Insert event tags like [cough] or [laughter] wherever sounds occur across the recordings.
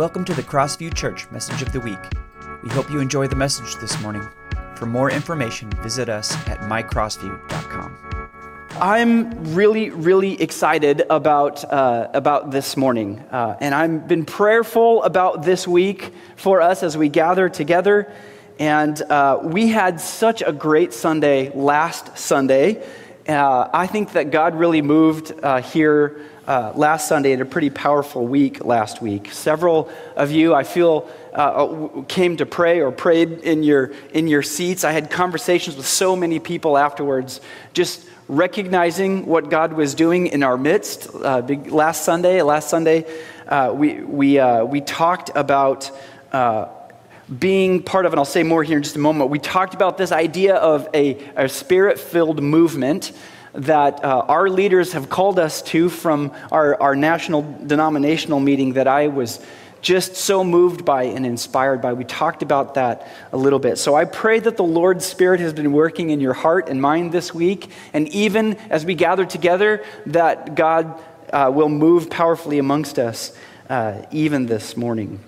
Welcome to the Crossview Church Message of the Week. We hope you enjoy the message this morning. For more information, visit us at mycrossview.com. I'm really, really excited about, uh, about this morning. Uh, and I've been prayerful about this week for us as we gather together. And uh, we had such a great Sunday last Sunday. Uh, I think that God really moved uh, here uh, last Sunday and a pretty powerful week last week. Several of you, I feel, uh, came to pray or prayed in your, in your seats. I had conversations with so many people afterwards, just recognizing what God was doing in our midst. Uh, last Sunday, last Sunday, uh, we, we, uh, we talked about uh, being part of, and I'll say more here in just a moment, we talked about this idea of a, a spirit filled movement that uh, our leaders have called us to from our, our national denominational meeting that I was just so moved by and inspired by. We talked about that a little bit. So I pray that the Lord's Spirit has been working in your heart and mind this week, and even as we gather together, that God uh, will move powerfully amongst us uh, even this morning.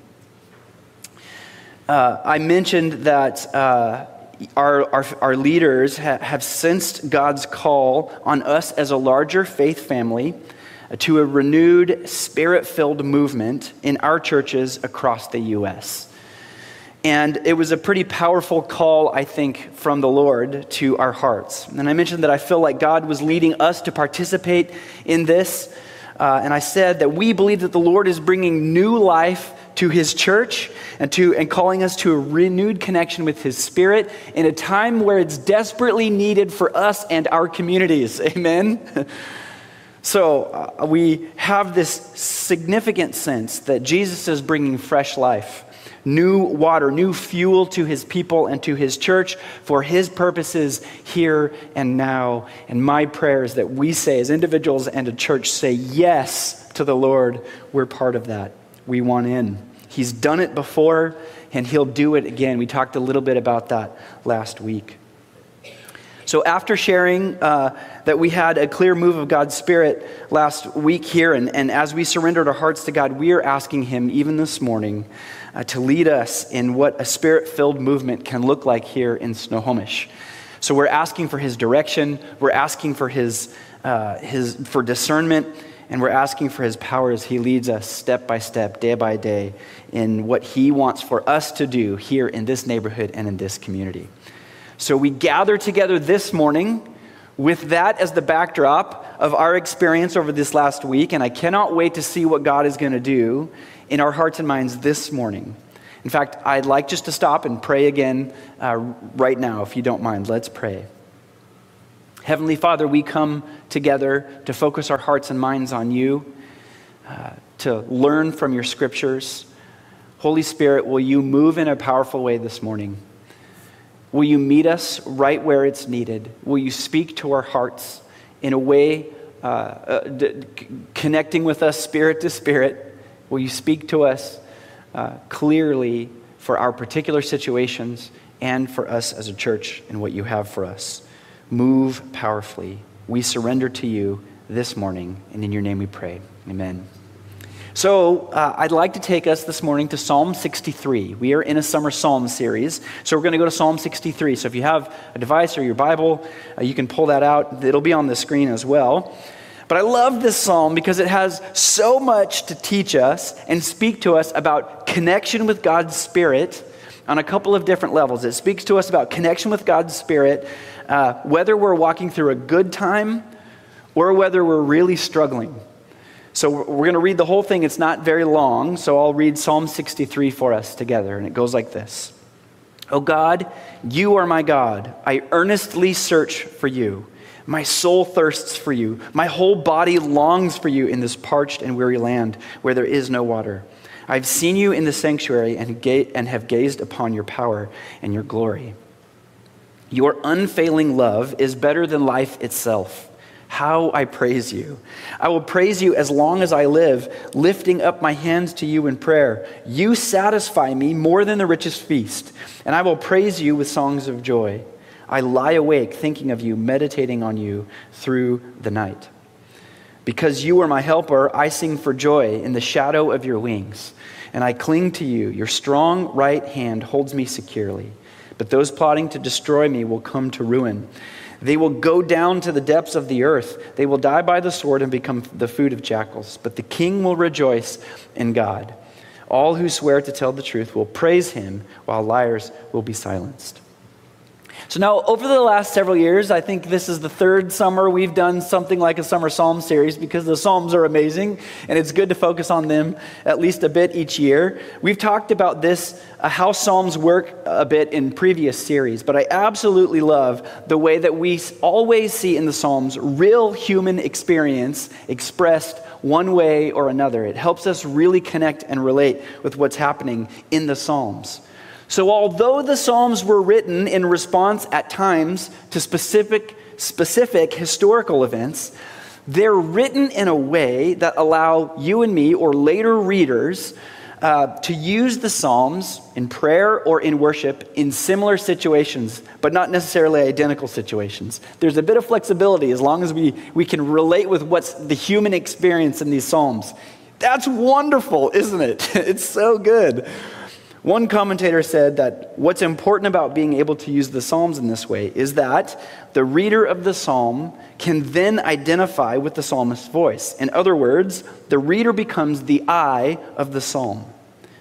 Uh, I mentioned that uh, our, our, our leaders ha- have sensed God's call on us as a larger faith family uh, to a renewed, spirit filled movement in our churches across the U.S. And it was a pretty powerful call, I think, from the Lord to our hearts. And I mentioned that I feel like God was leading us to participate in this. Uh, and I said that we believe that the Lord is bringing new life to his church and, to, and calling us to a renewed connection with his spirit in a time where it's desperately needed for us and our communities. [laughs] Amen? so uh, we have this significant sense that Jesus is bringing fresh life. New water, new fuel to his people and to his church for his purposes here and now. And my prayer is that we say, as individuals and a church, say yes to the Lord. We're part of that we want in. He's done it before, and he'll do it again. We talked a little bit about that last week. So, after sharing uh, that we had a clear move of God's Spirit last week here, and, and as we surrendered our hearts to God, we are asking Him, even this morning, uh, to lead us in what a spirit filled movement can look like here in Snohomish. So, we're asking for His direction, we're asking for His, uh, his for discernment and we're asking for his power as he leads us step by step, day by day, in what he wants for us to do here in this neighborhood and in this community. So we gather together this morning with that as the backdrop of our experience over this last week, and I cannot wait to see what God is going to do in our hearts and minds this morning. In fact, I'd like just to stop and pray again uh, right now, if you don't mind. Let's pray. Heavenly Father, we come together to focus our hearts and minds on you, uh, to learn from your scriptures. Holy Spirit, will you move in a powerful way this morning? Will you meet us right where it's needed? Will you speak to our hearts in a way uh, uh, d- connecting with us spirit to spirit? Will you speak to us uh, clearly for our particular situations and for us as a church and what you have for us? Move powerfully. We surrender to you this morning, and in your name we pray. Amen. So, uh, I'd like to take us this morning to Psalm 63. We are in a summer psalm series, so we're going to go to Psalm 63. So, if you have a device or your Bible, uh, you can pull that out. It'll be on the screen as well. But I love this psalm because it has so much to teach us and speak to us about connection with God's Spirit on a couple of different levels. It speaks to us about connection with God's Spirit uh, whether we're walking through a good time or whether we're really struggling. So we're going to read the whole thing. It's not very long, so I'll read Psalm 63 for us together, and it goes like this Oh God, you are my God. I earnestly search for you. My soul thirsts for you. My whole body longs for you in this parched and weary land where there is no water. I've seen you in the sanctuary and, ga- and have gazed upon your power and your glory. Your unfailing love is better than life itself. How I praise you. I will praise you as long as I live, lifting up my hands to you in prayer. You satisfy me more than the richest feast, and I will praise you with songs of joy. I lie awake thinking of you, meditating on you through the night. Because you are my helper, I sing for joy in the shadow of your wings. And I cling to you. Your strong right hand holds me securely. But those plotting to destroy me will come to ruin. They will go down to the depths of the earth. They will die by the sword and become the food of jackals. But the king will rejoice in God. All who swear to tell the truth will praise him, while liars will be silenced. So, now over the last several years, I think this is the third summer we've done something like a summer psalm series because the psalms are amazing and it's good to focus on them at least a bit each year. We've talked about this, uh, how psalms work a bit in previous series, but I absolutely love the way that we always see in the psalms real human experience expressed one way or another. It helps us really connect and relate with what's happening in the psalms. So, although the Psalms were written in response at times to specific, specific historical events, they're written in a way that allow you and me or later readers uh, to use the Psalms in prayer or in worship in similar situations, but not necessarily identical situations. There's a bit of flexibility as long as we, we can relate with what's the human experience in these Psalms. That's wonderful, isn't it? [laughs] It's so good. One commentator said that what's important about being able to use the Psalms in this way is that the reader of the Psalm can then identify with the psalmist's voice. In other words, the reader becomes the I of the Psalm.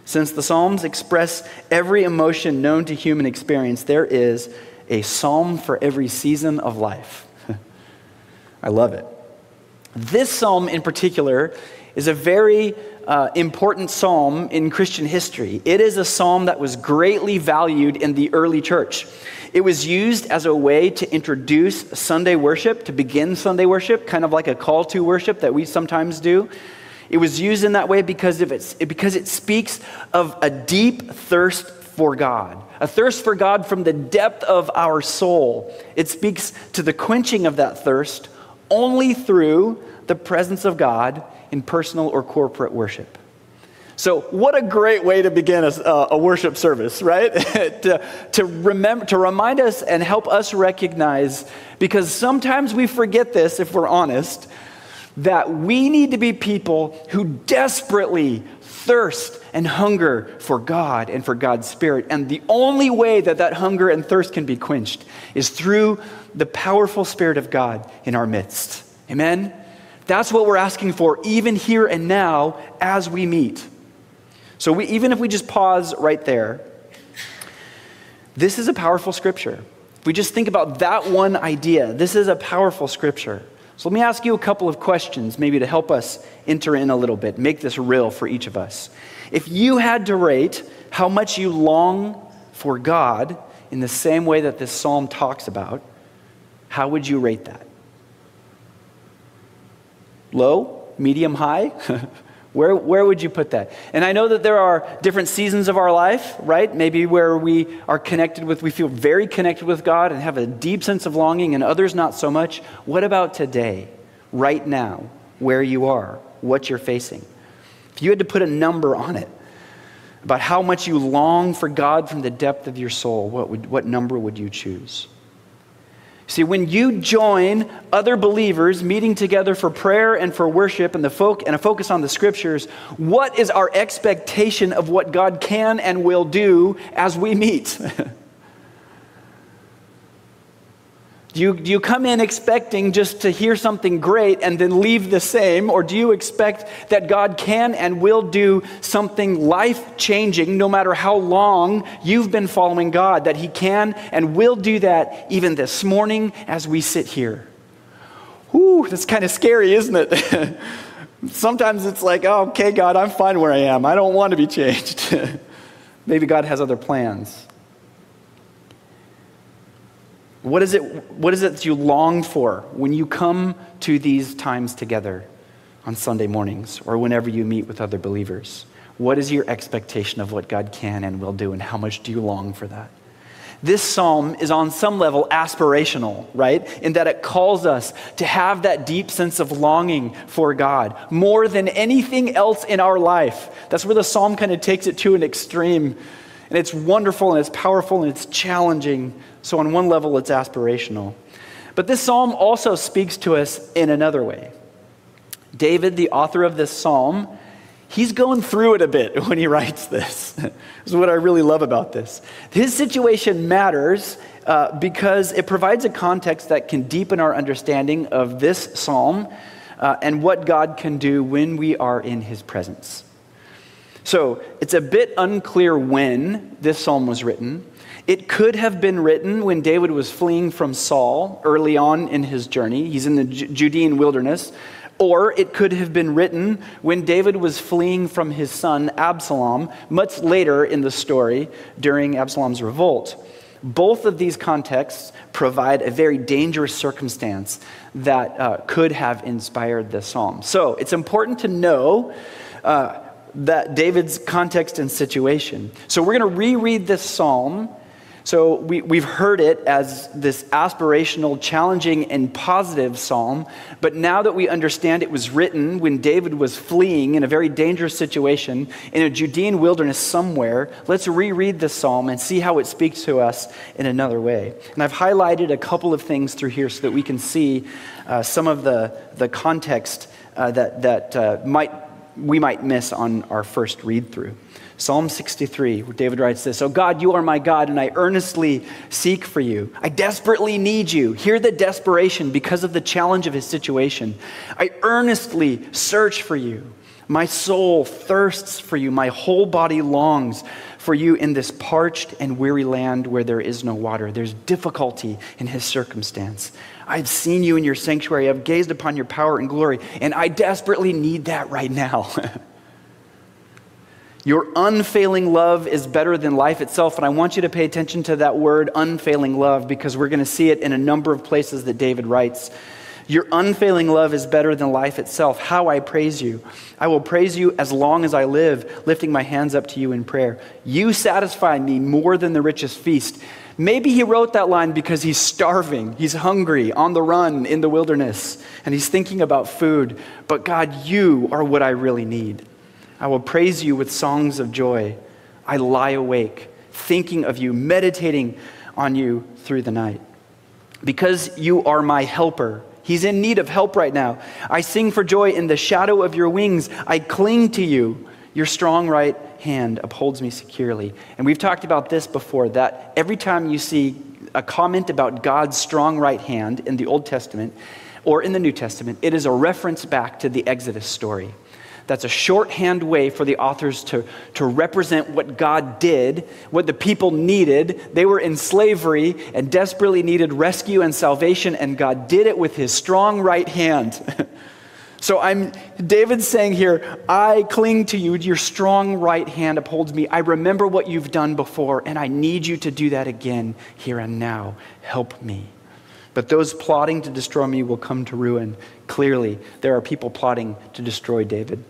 Since the Psalms express every emotion known to human experience, there is a psalm for every season of life. [laughs] I love it. This psalm in particular is a very uh, important psalm in Christian history. It is a psalm that was greatly valued in the early church. It was used as a way to introduce Sunday worship, to begin Sunday worship, kind of like a call to worship that we sometimes do. It was used in that way because, of its, because it speaks of a deep thirst for God, a thirst for God from the depth of our soul. It speaks to the quenching of that thirst only through the presence of God in personal or corporate worship. So, what a great way to begin a, a worship service, right? [laughs] to, to, remember, to remind us and help us recognize, because sometimes we forget this if we're honest, that we need to be people who desperately thirst and hunger for God and for God's Spirit. And the only way that that hunger and thirst can be quenched is through the powerful Spirit of God in our midst. Amen? That's what we're asking for, even here and now as we meet. So, we, even if we just pause right there, this is a powerful scripture. If we just think about that one idea, this is a powerful scripture. So, let me ask you a couple of questions, maybe to help us enter in a little bit, make this real for each of us. If you had to rate how much you long for God in the same way that this psalm talks about, how would you rate that? Low? Medium? High? [laughs] where, where would you put that? And I know that there are different seasons of our life, right? Maybe where we are connected with, we feel very connected with God and have a deep sense of longing, and others not so much. What about today, right now, where you are, what you're facing? If you had to put a number on it, about how much you long for God from the depth of your soul, what, would, what number would you choose? See, when you join other believers meeting together for prayer and for worship and, the folk, and a focus on the scriptures, what is our expectation of what God can and will do as we meet? [laughs] Do you, do you come in expecting just to hear something great and then leave the same? Or do you expect that God can and will do something life changing no matter how long you've been following God? That He can and will do that even this morning as we sit here? Whew, that's kind of scary, isn't it? [laughs] Sometimes it's like, oh, okay, God, I'm fine where I am. I don't want to be changed. [laughs] Maybe God has other plans. What is, it, what is it that you long for when you come to these times together on Sunday mornings or whenever you meet with other believers? What is your expectation of what God can and will do, and how much do you long for that? This psalm is on some level aspirational, right? In that it calls us to have that deep sense of longing for God more than anything else in our life. That's where the psalm kind of takes it to an extreme. And it's wonderful and it's powerful and it's challenging so, on one level, it's aspirational. But this psalm also speaks to us in another way. David, the author of this psalm, he's going through it a bit [laughs] when he writes this. [laughs] this is what I really love about this. His situation matters uh, because it provides a context that can deepen our understanding of this psalm uh, and what God can do when we are in his presence. So it's a bit unclear when this psalm was written. It could have been written when David was fleeing from Saul early on in his journey. He's in the Judean wilderness. Or it could have been written when David was fleeing from his son Absalom, much later in the story during Absalom's revolt. Both of these contexts provide a very dangerous circumstance that uh, could have inspired the psalm. So it's important to know uh, that David's context and situation. So we're going to reread this psalm so we, we've heard it as this aspirational, challenging, and positive psalm. But now that we understand it was written when David was fleeing in a very dangerous situation in a Judean wilderness somewhere, let's reread this psalm and see how it speaks to us in another way. And I've highlighted a couple of things through here so that we can see uh, some of the, the context uh, that, that uh, might, we might miss on our first read through. Psalm 63, where David writes this Oh God, you are my God, and I earnestly seek for you. I desperately need you. Hear the desperation because of the challenge of his situation. I earnestly search for you. My soul thirsts for you. My whole body longs for you in this parched and weary land where there is no water. There's difficulty in his circumstance. I've seen you in your sanctuary. I've gazed upon your power and glory, and I desperately need that right now. [laughs] Your unfailing love is better than life itself. And I want you to pay attention to that word, unfailing love, because we're going to see it in a number of places that David writes. Your unfailing love is better than life itself. How I praise you. I will praise you as long as I live, lifting my hands up to you in prayer. You satisfy me more than the richest feast. Maybe he wrote that line because he's starving, he's hungry, on the run in the wilderness, and he's thinking about food. But God, you are what I really need. I will praise you with songs of joy. I lie awake, thinking of you, meditating on you through the night. Because you are my helper. He's in need of help right now. I sing for joy in the shadow of your wings. I cling to you. Your strong right hand upholds me securely. And we've talked about this before that every time you see a comment about God's strong right hand in the Old Testament or in the New Testament, it is a reference back to the Exodus story. That's a shorthand way for the authors to, to represent what God did, what the people needed. They were in slavery and desperately needed rescue and salvation, and God did it with his strong right hand. [laughs] so I'm David's saying here, I cling to you, your strong right hand upholds me. I remember what you've done before, and I need you to do that again here and now. Help me. But those plotting to destroy me will come to ruin. Clearly, there are people plotting to destroy David.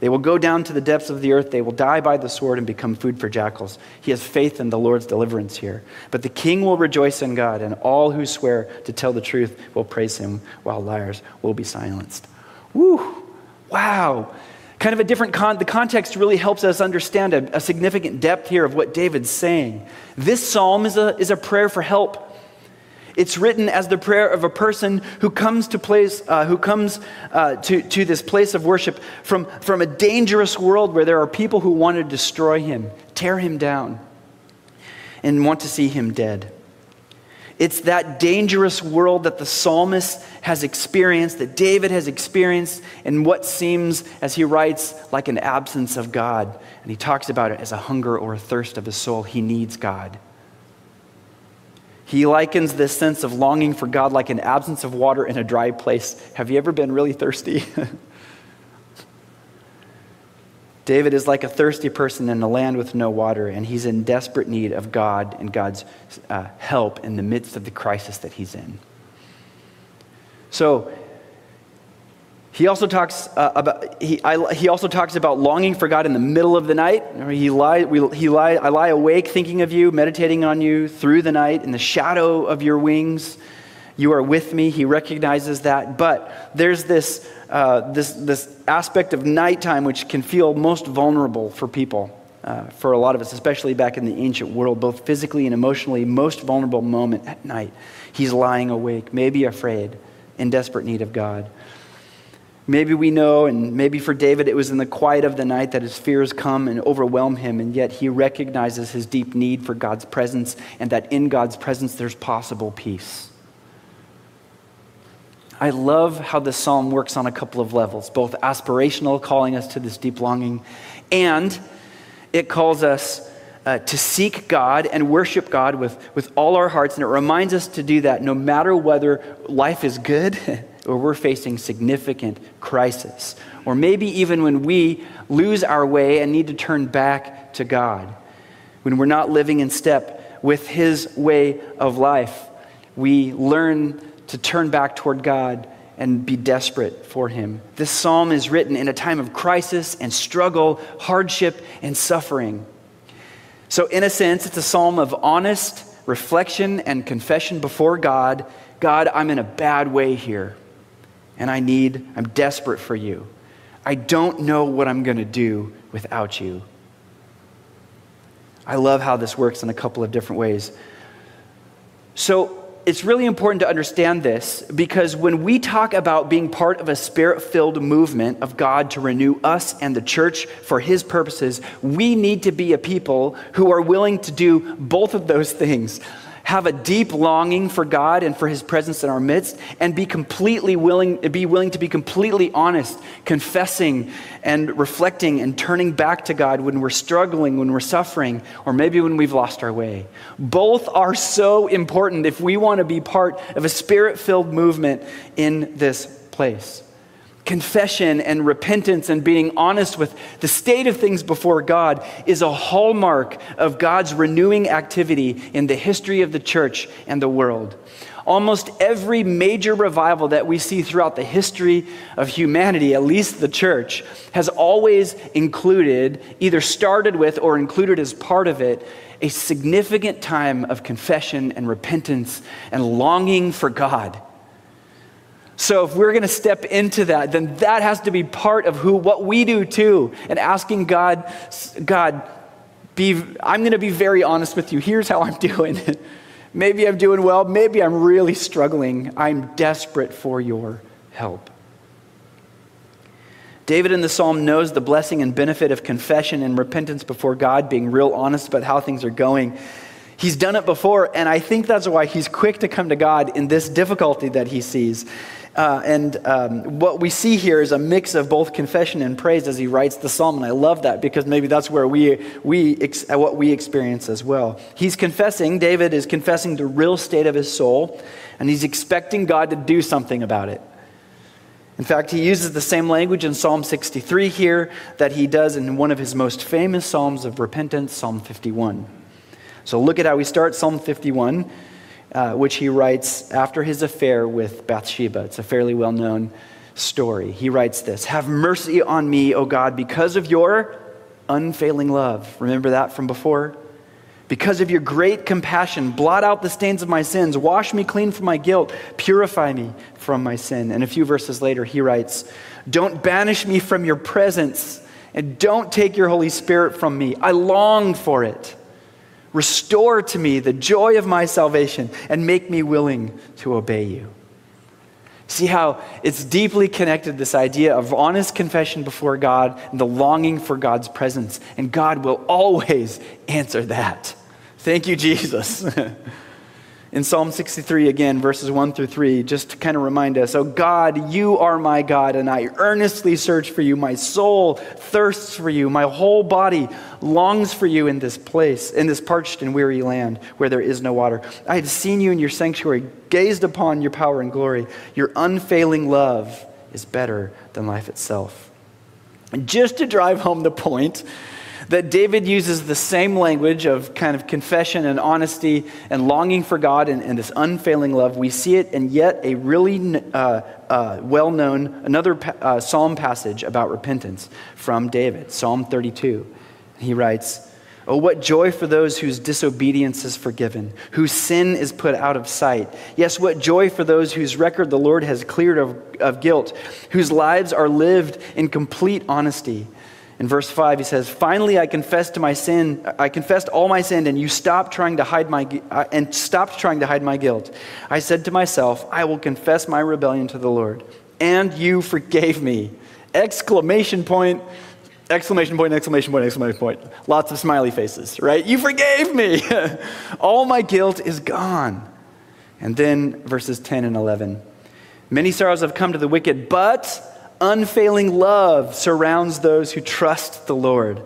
They will go down to the depths of the earth. They will die by the sword and become food for jackals. He has faith in the Lord's deliverance here. But the king will rejoice in God, and all who swear to tell the truth will praise him, while liars will be silenced. Woo! Wow! Kind of a different con. The context really helps us understand a, a significant depth here of what David's saying. This psalm is a, is a prayer for help. It's written as the prayer of a person who comes to place, uh, who comes uh, to, to this place of worship from, from a dangerous world where there are people who want to destroy him, tear him down, and want to see him dead. It's that dangerous world that the psalmist has experienced, that David has experienced, and what seems, as he writes, like an absence of God. And he talks about it as a hunger or a thirst of his soul. He needs God. He likens this sense of longing for God like an absence of water in a dry place. Have you ever been really thirsty? [laughs] David is like a thirsty person in a land with no water, and he's in desperate need of God and God's uh, help in the midst of the crisis that he's in. So, he also talks uh, about he, I, he also talks about longing for God in the middle of the night. He lie, we, he lie, I lie awake thinking of you, meditating on you through the night in the shadow of your wings. You are with me. He recognizes that, but there's this uh, this this aspect of nighttime which can feel most vulnerable for people. Uh, for a lot of us, especially back in the ancient world, both physically and emotionally, most vulnerable moment at night. He's lying awake, maybe afraid, in desperate need of God. Maybe we know, and maybe for David, it was in the quiet of the night that his fears come and overwhelm him, and yet he recognizes his deep need for God's presence, and that in God's presence there's possible peace. I love how this psalm works on a couple of levels, both aspirational, calling us to this deep longing, and it calls us uh, to seek God and worship God with, with all our hearts. And it reminds us to do that no matter whether life is good [laughs] or we're facing significant crisis, or maybe even when we lose our way and need to turn back to God, when we're not living in step with His way of life. We learn to turn back toward God and be desperate for Him. This psalm is written in a time of crisis and struggle, hardship and suffering. So, in a sense, it's a psalm of honest reflection and confession before God God, I'm in a bad way here, and I need, I'm desperate for you. I don't know what I'm going to do without you. I love how this works in a couple of different ways. So, it's really important to understand this because when we talk about being part of a spirit filled movement of God to renew us and the church for His purposes, we need to be a people who are willing to do both of those things have a deep longing for God and for his presence in our midst and be completely willing be willing to be completely honest confessing and reflecting and turning back to God when we're struggling when we're suffering or maybe when we've lost our way. Both are so important if we want to be part of a spirit-filled movement in this place confession and repentance and being honest with the state of things before God is a hallmark of God's renewing activity in the history of the church and the world. Almost every major revival that we see throughout the history of humanity, at least the church, has always included, either started with or included as part of it, a significant time of confession and repentance and longing for God so if we're going to step into that, then that has to be part of who what we do too. And asking God, God, be I'm going to be very honest with you. Here's how I'm [laughs] doing. maybe I'm doing well, maybe I'm really struggling. I'm desperate for your help. David in the psalm knows the blessing and benefit of confession and repentance before God, being real honest about how things are going. He's done it before, and I think that's why he's quick to come to God in this difficulty that he sees. Uh, and um, what we see here is a mix of both confession and praise as he writes the psalm. And I love that because maybe that's where we, we ex- uh, what we experience as well. He's confessing, David is confessing the real state of his soul, and he's expecting God to do something about it. In fact, he uses the same language in Psalm 63 here that he does in one of his most famous Psalms of repentance, Psalm 51. So look at how we start Psalm 51 uh, which he writes after his affair with Bathsheba. It's a fairly well known story. He writes this Have mercy on me, O God, because of your unfailing love. Remember that from before? Because of your great compassion, blot out the stains of my sins, wash me clean from my guilt, purify me from my sin. And a few verses later, he writes, Don't banish me from your presence, and don't take your Holy Spirit from me. I long for it. Restore to me the joy of my salvation and make me willing to obey you. See how it's deeply connected, this idea of honest confession before God and the longing for God's presence. And God will always answer that. Thank you, Jesus. [laughs] in Psalm 63, again, verses 1 through 3, just to kind of remind us Oh God, you are my God, and I earnestly search for you. My soul thirsts for you. My whole body longs for you in this place, in this parched and weary land where there is no water. I have seen you in your sanctuary, gazed upon your power and glory. Your unfailing love is better than life itself. And just to drive home the point, that David uses the same language of kind of confession and honesty and longing for God and, and this unfailing love. We see it in yet a really uh, uh, well known, another uh, psalm passage about repentance from David, Psalm 32. He writes, Oh, what joy for those whose disobedience is forgiven, whose sin is put out of sight. Yes, what joy for those whose record the Lord has cleared of, of guilt, whose lives are lived in complete honesty. In verse 5, he says, Finally, I confessed to my sin, I confessed all my sin, and you stopped trying to hide my, uh, and stopped trying to hide my guilt. I said to myself, I will confess my rebellion to the Lord, and you forgave me. Exclamation point, exclamation point, exclamation point, exclamation point. Lots of smiley faces, right? You forgave me. [laughs] All my guilt is gone. And then verses 10 and 11. Many sorrows have come to the wicked, but unfailing love surrounds those who trust the Lord.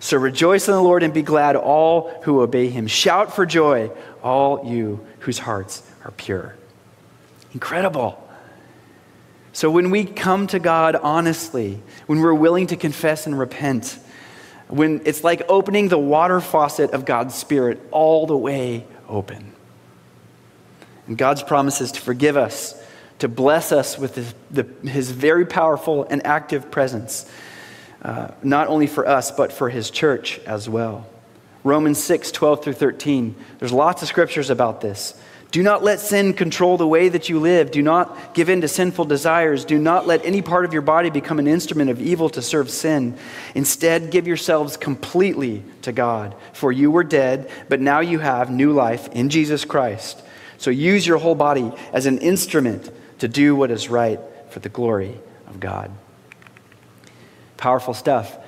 So rejoice in the Lord and be glad, all who obey him. Shout for joy, all you whose hearts are pure. Incredible. So when we come to God honestly, when we're willing to confess and repent, when it's like opening the water faucet of God's Spirit all the way open. And God's promise is to forgive us, to bless us with his, the, his very powerful and active presence, uh, not only for us, but for his church as well. Romans 6, 12 through 13. There's lots of scriptures about this. Do not let sin control the way that you live. Do not give in to sinful desires. Do not let any part of your body become an instrument of evil to serve sin. Instead, give yourselves completely to God. For you were dead, but now you have new life in Jesus Christ. So use your whole body as an instrument to do what is right for the glory of God. Powerful stuff.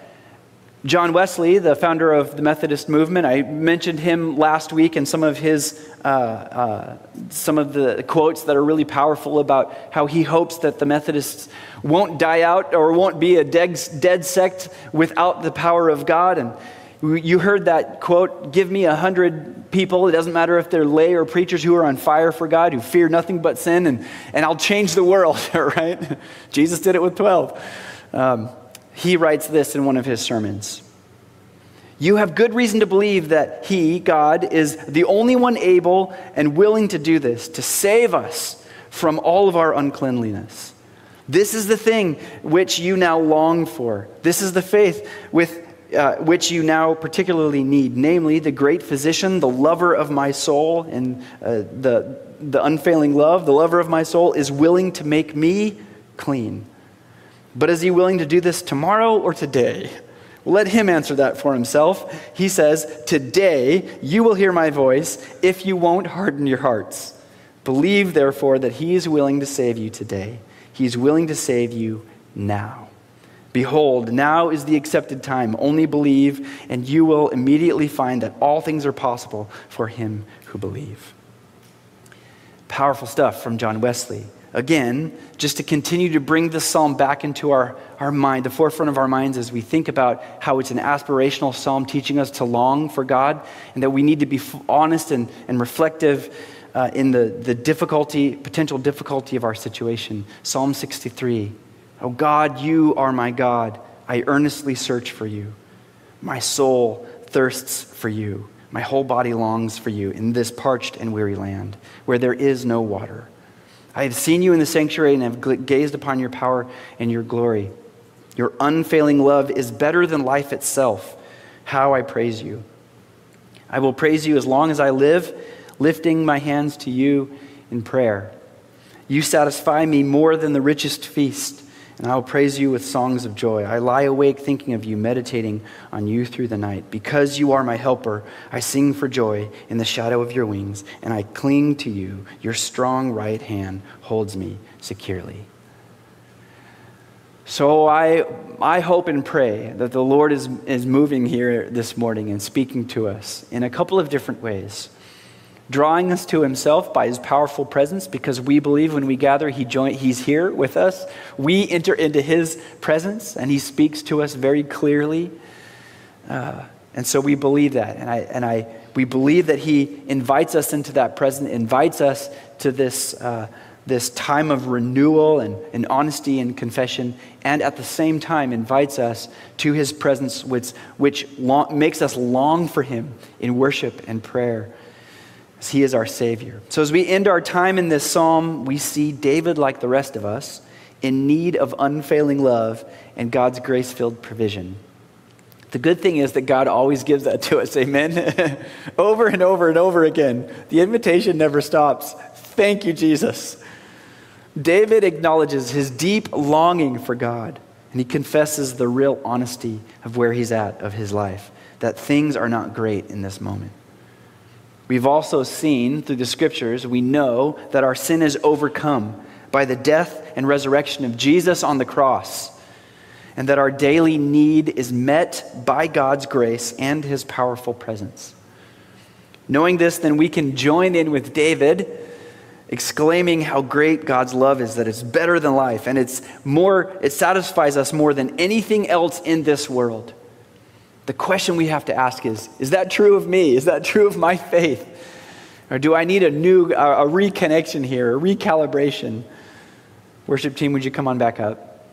John Wesley, the founder of the Methodist movement, I mentioned him last week and some of his uh, uh, some of the quotes that are really powerful about how he hopes that the Methodists won't die out or won't be a dead, dead sect without the power of God. And you heard that quote: "Give me a hundred people. It doesn't matter if they're lay or preachers who are on fire for God, who fear nothing but sin, and and I'll change the world." [laughs] right? Jesus did it with twelve. Um, he writes this in one of his sermons. You have good reason to believe that He, God, is the only one able and willing to do this, to save us from all of our uncleanliness. This is the thing which you now long for. This is the faith with uh, which you now particularly need, namely the great physician, the lover of my soul, and uh, the, the unfailing love, the lover of my soul, is willing to make me clean. But is he willing to do this tomorrow or today? Let him answer that for himself. He says, Today you will hear my voice if you won't harden your hearts. Believe, therefore, that he is willing to save you today. He is willing to save you now. Behold, now is the accepted time. Only believe, and you will immediately find that all things are possible for him who believe. Powerful stuff from John Wesley again, just to continue to bring this psalm back into our, our mind, the forefront of our minds as we think about how it's an aspirational psalm teaching us to long for God and that we need to be honest and, and reflective uh, in the, the difficulty, potential difficulty of our situation. Psalm 63 Oh God, you are my God. I earnestly search for you. My soul thirsts for you. My whole body longs for you in this parched and weary land where there is no water. I have seen you in the sanctuary and have gazed upon your power and your glory. Your unfailing love is better than life itself. How I praise you. I will praise you as long as I live, lifting my hands to you in prayer. You satisfy me more than the richest feast and I will praise you with songs of joy. I lie awake thinking of you, meditating on you through the night. Because you are my helper, I sing for joy in the shadow of your wings, and I cling to you. Your strong right hand holds me securely. So I, I hope and pray that the Lord is, is moving here this morning and speaking to us in a couple of different ways drawing us to himself by his powerful presence because we believe when we gather he join, he's here with us. We enter into his presence and he speaks to us very clearly. Uh, and so we believe that. And i and i we believe that he invites us into that presence invites us to this uh, this time of renewal and, and honesty and confession and at the same time invites us to his presence which, which makes us long for him in worship and prayer He is our Savior. So, as we end our time in this psalm, we see David, like the rest of us, in need of unfailing love and God's grace filled provision. The good thing is that God always gives that to us, amen? [laughs] over and over and over again. The invitation never stops. Thank you, Jesus. David acknowledges his deep longing for God, and he confesses the real honesty of where he's at of his life, that things are not great in this moment. We've also seen through the scriptures, we know that our sin is overcome by the death and resurrection of Jesus on the cross, and that our daily need is met by God's grace and his powerful presence. Knowing this, then we can join in with David exclaiming how great God's love is, that it's better than life, and it's more, it satisfies us more than anything else in this world. The question we have to ask is Is that true of me? Is that true of my faith? Or do I need a new, a, reconnection here, a recalibration? Worship team, would you come on back up?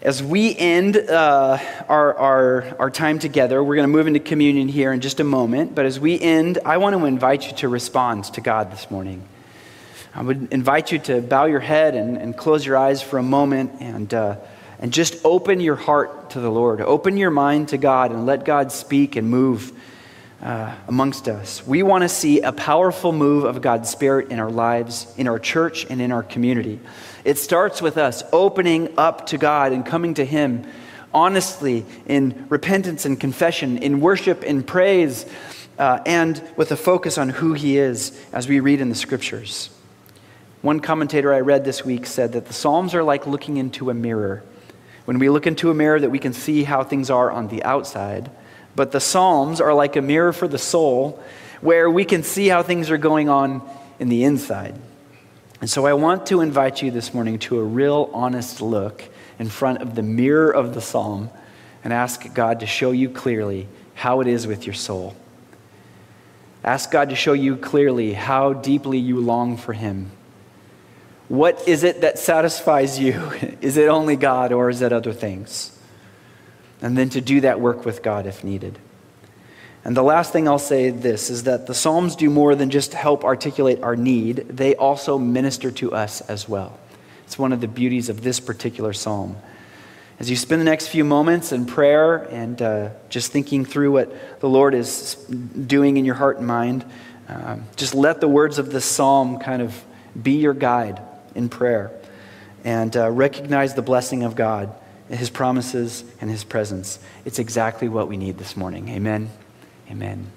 As we end uh, our, our, our time together, we're going to move into communion here in just a moment. But as we end, I want to invite you to respond to God this morning. I would invite you to bow your head and, and close your eyes for a moment and, uh, and just open your heart to the Lord. Open your mind to God and let God speak and move uh, amongst us. We want to see a powerful move of God's Spirit in our lives, in our church, and in our community. It starts with us opening up to God and coming to Him honestly in repentance and confession, in worship and praise, uh, and with a focus on who He is as we read in the scriptures. One commentator I read this week said that the Psalms are like looking into a mirror. When we look into a mirror, that we can see how things are on the outside, but the Psalms are like a mirror for the soul, where we can see how things are going on in the inside. And so I want to invite you this morning to a real honest look in front of the mirror of the psalm and ask God to show you clearly how it is with your soul. Ask God to show you clearly how deeply you long for Him. What is it that satisfies you? [laughs] Is it only God or is it other things? And then to do that work with God if needed. And the last thing I'll say this is that the Psalms do more than just help articulate our need, they also minister to us as well. It's one of the beauties of this particular psalm. As you spend the next few moments in prayer and uh, just thinking through what the Lord is doing in your heart and mind, um, just let the words of this psalm kind of be your guide in prayer and uh, recognize the blessing of God, His promises, and His presence. It's exactly what we need this morning. Amen. Amen.